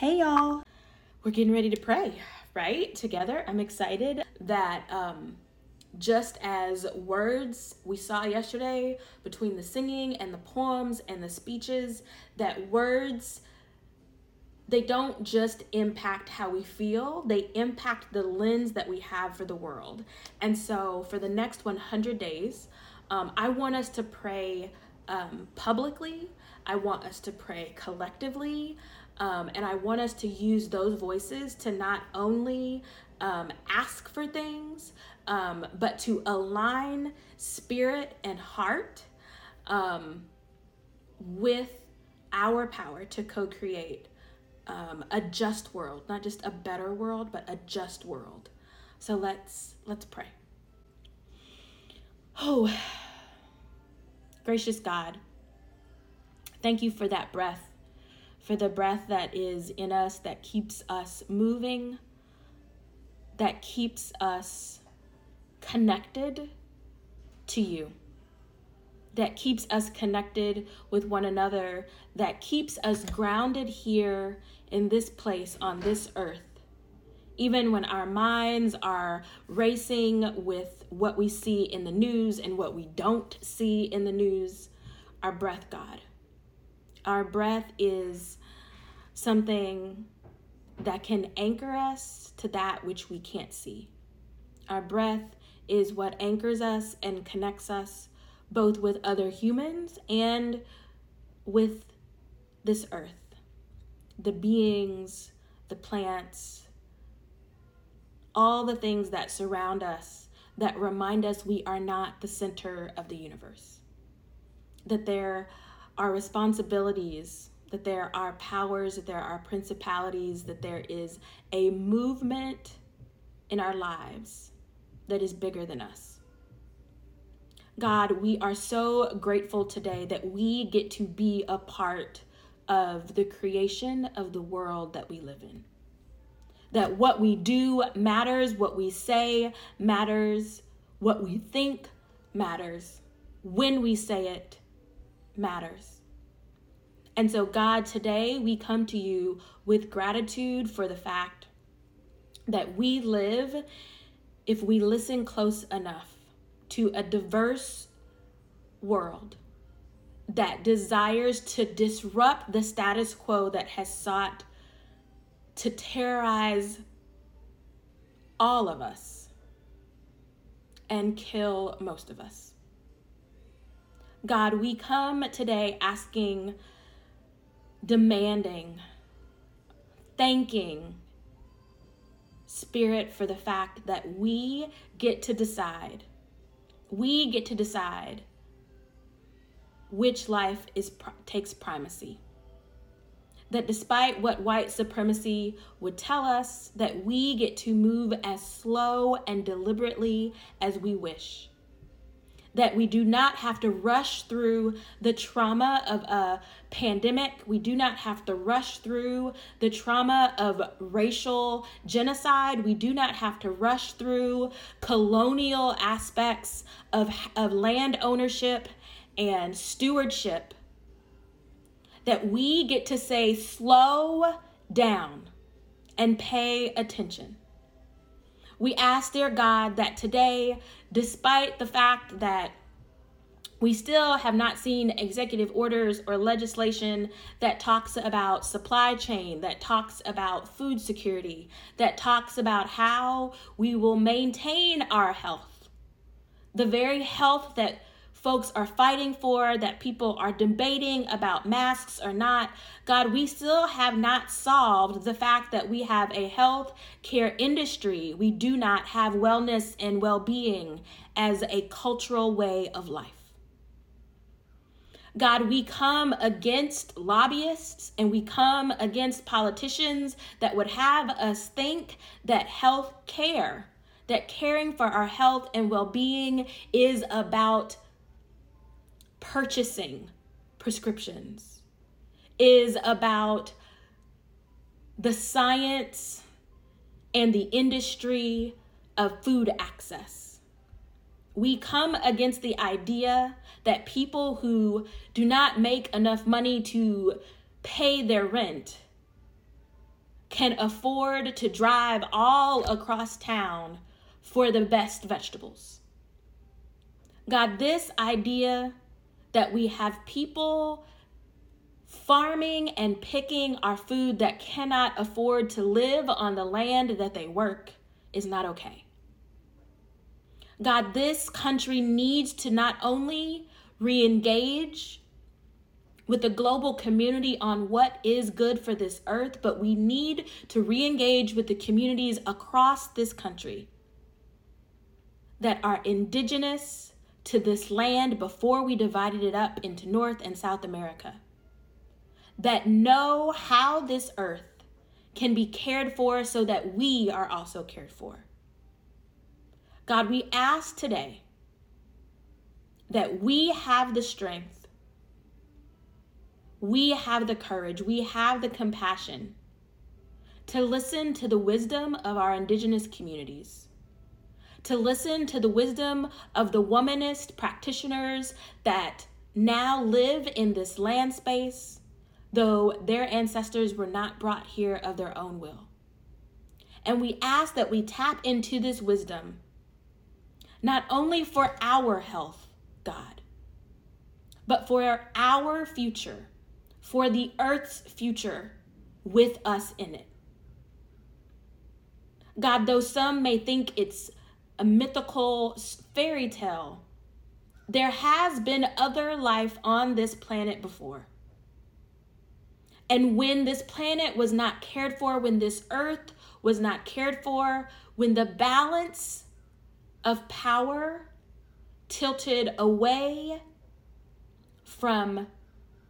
Hey, y'all. We're getting ready to pray, right? Together. I'm excited that um, just as words we saw yesterday between the singing and the poems and the speeches, that words they don't just impact how we feel, they impact the lens that we have for the world. And so, for the next 100 days, um, I want us to pray um, publicly. I want us to pray collectively. Um, and I want us to use those voices to not only um, ask for things, um, but to align spirit and heart um, with our power to co create um, a just world, not just a better world, but a just world. So let's let's pray. Oh, gracious God, thank you for that breath for the breath that is in us that keeps us moving, that keeps us connected to you, that keeps us connected with one another, that keeps us grounded here in this place on this earth. Even when our minds are racing with what we see in the news and what we don't see in the news, our breath, God our breath is something that can anchor us to that which we can't see. Our breath is what anchors us and connects us both with other humans and with this earth, the beings, the plants, all the things that surround us that remind us we are not the center of the universe, that there our responsibilities, that there are powers, that there are principalities, that there is a movement in our lives that is bigger than us. God, we are so grateful today that we get to be a part of the creation of the world that we live in. That what we do matters, what we say matters, what we think matters, when we say it matters. And so, God, today we come to you with gratitude for the fact that we live, if we listen close enough, to a diverse world that desires to disrupt the status quo that has sought to terrorize all of us and kill most of us. God, we come today asking, demanding, thanking Spirit for the fact that we get to decide. We get to decide which life is takes primacy. That despite what white supremacy would tell us, that we get to move as slow and deliberately as we wish that we do not have to rush through the trauma of a pandemic. We do not have to rush through the trauma of racial genocide. We do not have to rush through colonial aspects of, of land ownership and stewardship. That we get to say, slow down and pay attention. We ask, dear God, that today, despite the fact that we still have not seen executive orders or legislation that talks about supply chain, that talks about food security, that talks about how we will maintain our health. The very health that folks are fighting for, that people are debating about masks or not. God, we still have not solved the fact that we have a health care industry. We do not have wellness and well being as a cultural way of life. God, we come against lobbyists and we come against politicians that would have us think that health care, that caring for our health and well being is about purchasing prescriptions, is about the science and the industry of food access. We come against the idea that people who do not make enough money to pay their rent can afford to drive all across town for the best vegetables. God, this idea that we have people farming and picking our food that cannot afford to live on the land that they work is not okay. God, this country needs to not only re engage with the global community on what is good for this earth, but we need to re engage with the communities across this country that are indigenous to this land before we divided it up into North and South America, that know how this earth can be cared for so that we are also cared for. God, we ask today that we have the strength, we have the courage, we have the compassion to listen to the wisdom of our indigenous communities to listen to the wisdom of the womanist practitioners that now live in this land space, though their ancestors were not brought here of their own will. And we ask that we tap into this wisdom, not only for our health, God, but for our future, for the earth's future with us in it. God, though some may think it's a mythical fairy tale. There has been other life on this planet before. And when this planet was not cared for, when this earth was not cared for, when the balance of power tilted away from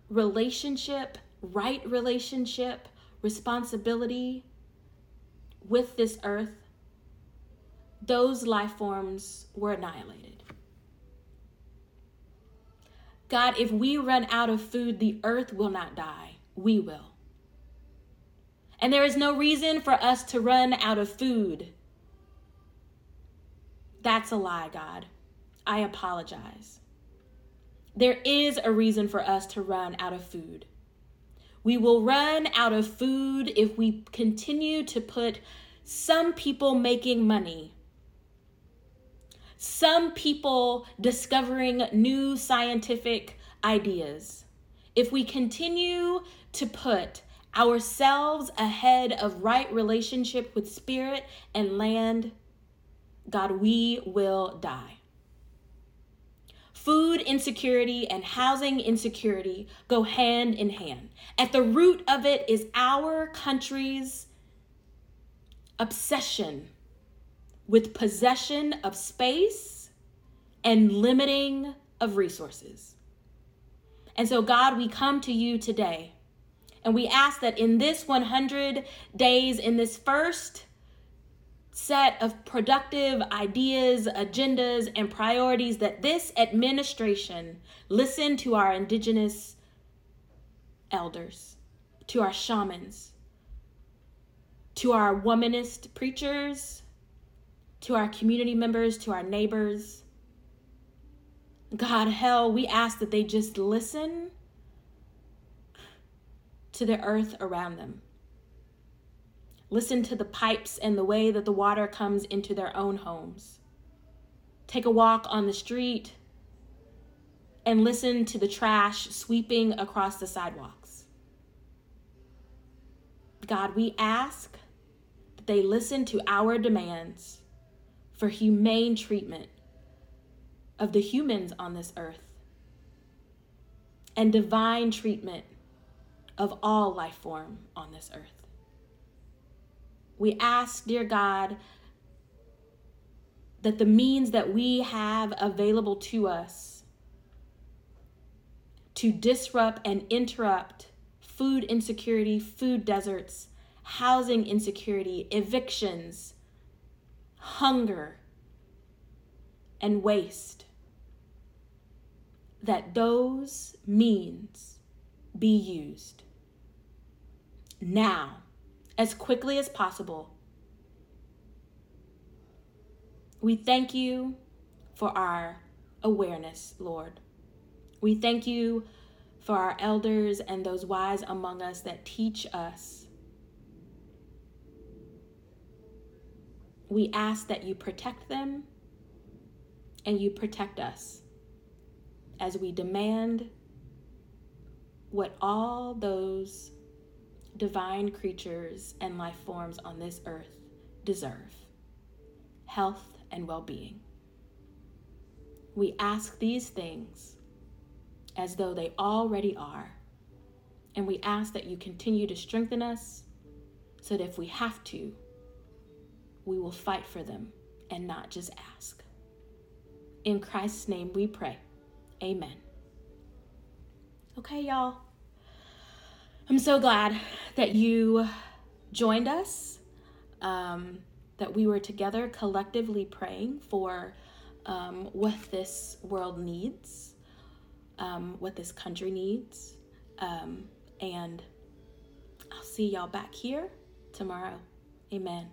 relationship, right relationship, responsibility with this earth, those life forms were annihilated. God, if we run out of food, the earth will not die. We will. And there is no reason for us to run out of food. That's a lie, God. I apologize. There is a reason for us to run out of food. We will run out of food if we continue to put some people making money some people discovering new scientific ideas. If we continue to put ourselves ahead of right relationship with spirit and land, God, we will die. Food insecurity and housing insecurity go hand in hand. At the root of it is our country's obsession with possession of space and limiting of resources. And so, God, we come to you today and we ask that in this 100 days, in this first set of productive ideas, agendas, and priorities, that this administration listen to our indigenous elders, to our shamans, to our womanist preachers, to our community members, to our neighbors. God, hell, we ask that they just listen to the earth around them. Listen to the pipes and the way that the water comes into their own homes. Take a walk on the street and listen to the trash sweeping across the sidewalks. God, we ask that they listen to our demands for humane treatment of the humans on this earth and divine treatment of all life form on this earth. We ask, dear God, that the means that we have available to us to disrupt and interrupt food insecurity, food deserts, housing insecurity, evictions, hunger, and waste, that those means be used now, as quickly as possible. We thank you for our awareness, Lord. We thank you for our elders and those wise among us that teach us We ask that you protect them and you protect us as we demand what all those divine creatures and life forms on this earth deserve health and well being. We ask these things as though they already are. And we ask that you continue to strengthen us so that if we have to, we will fight for them and not just ask. In Christ's name we pray. Amen. Okay, y'all. I'm so glad that you joined us, um, that we were together collectively praying for um, what this world needs, um, what this country needs. Um, and I'll see y'all back here tomorrow. Amen.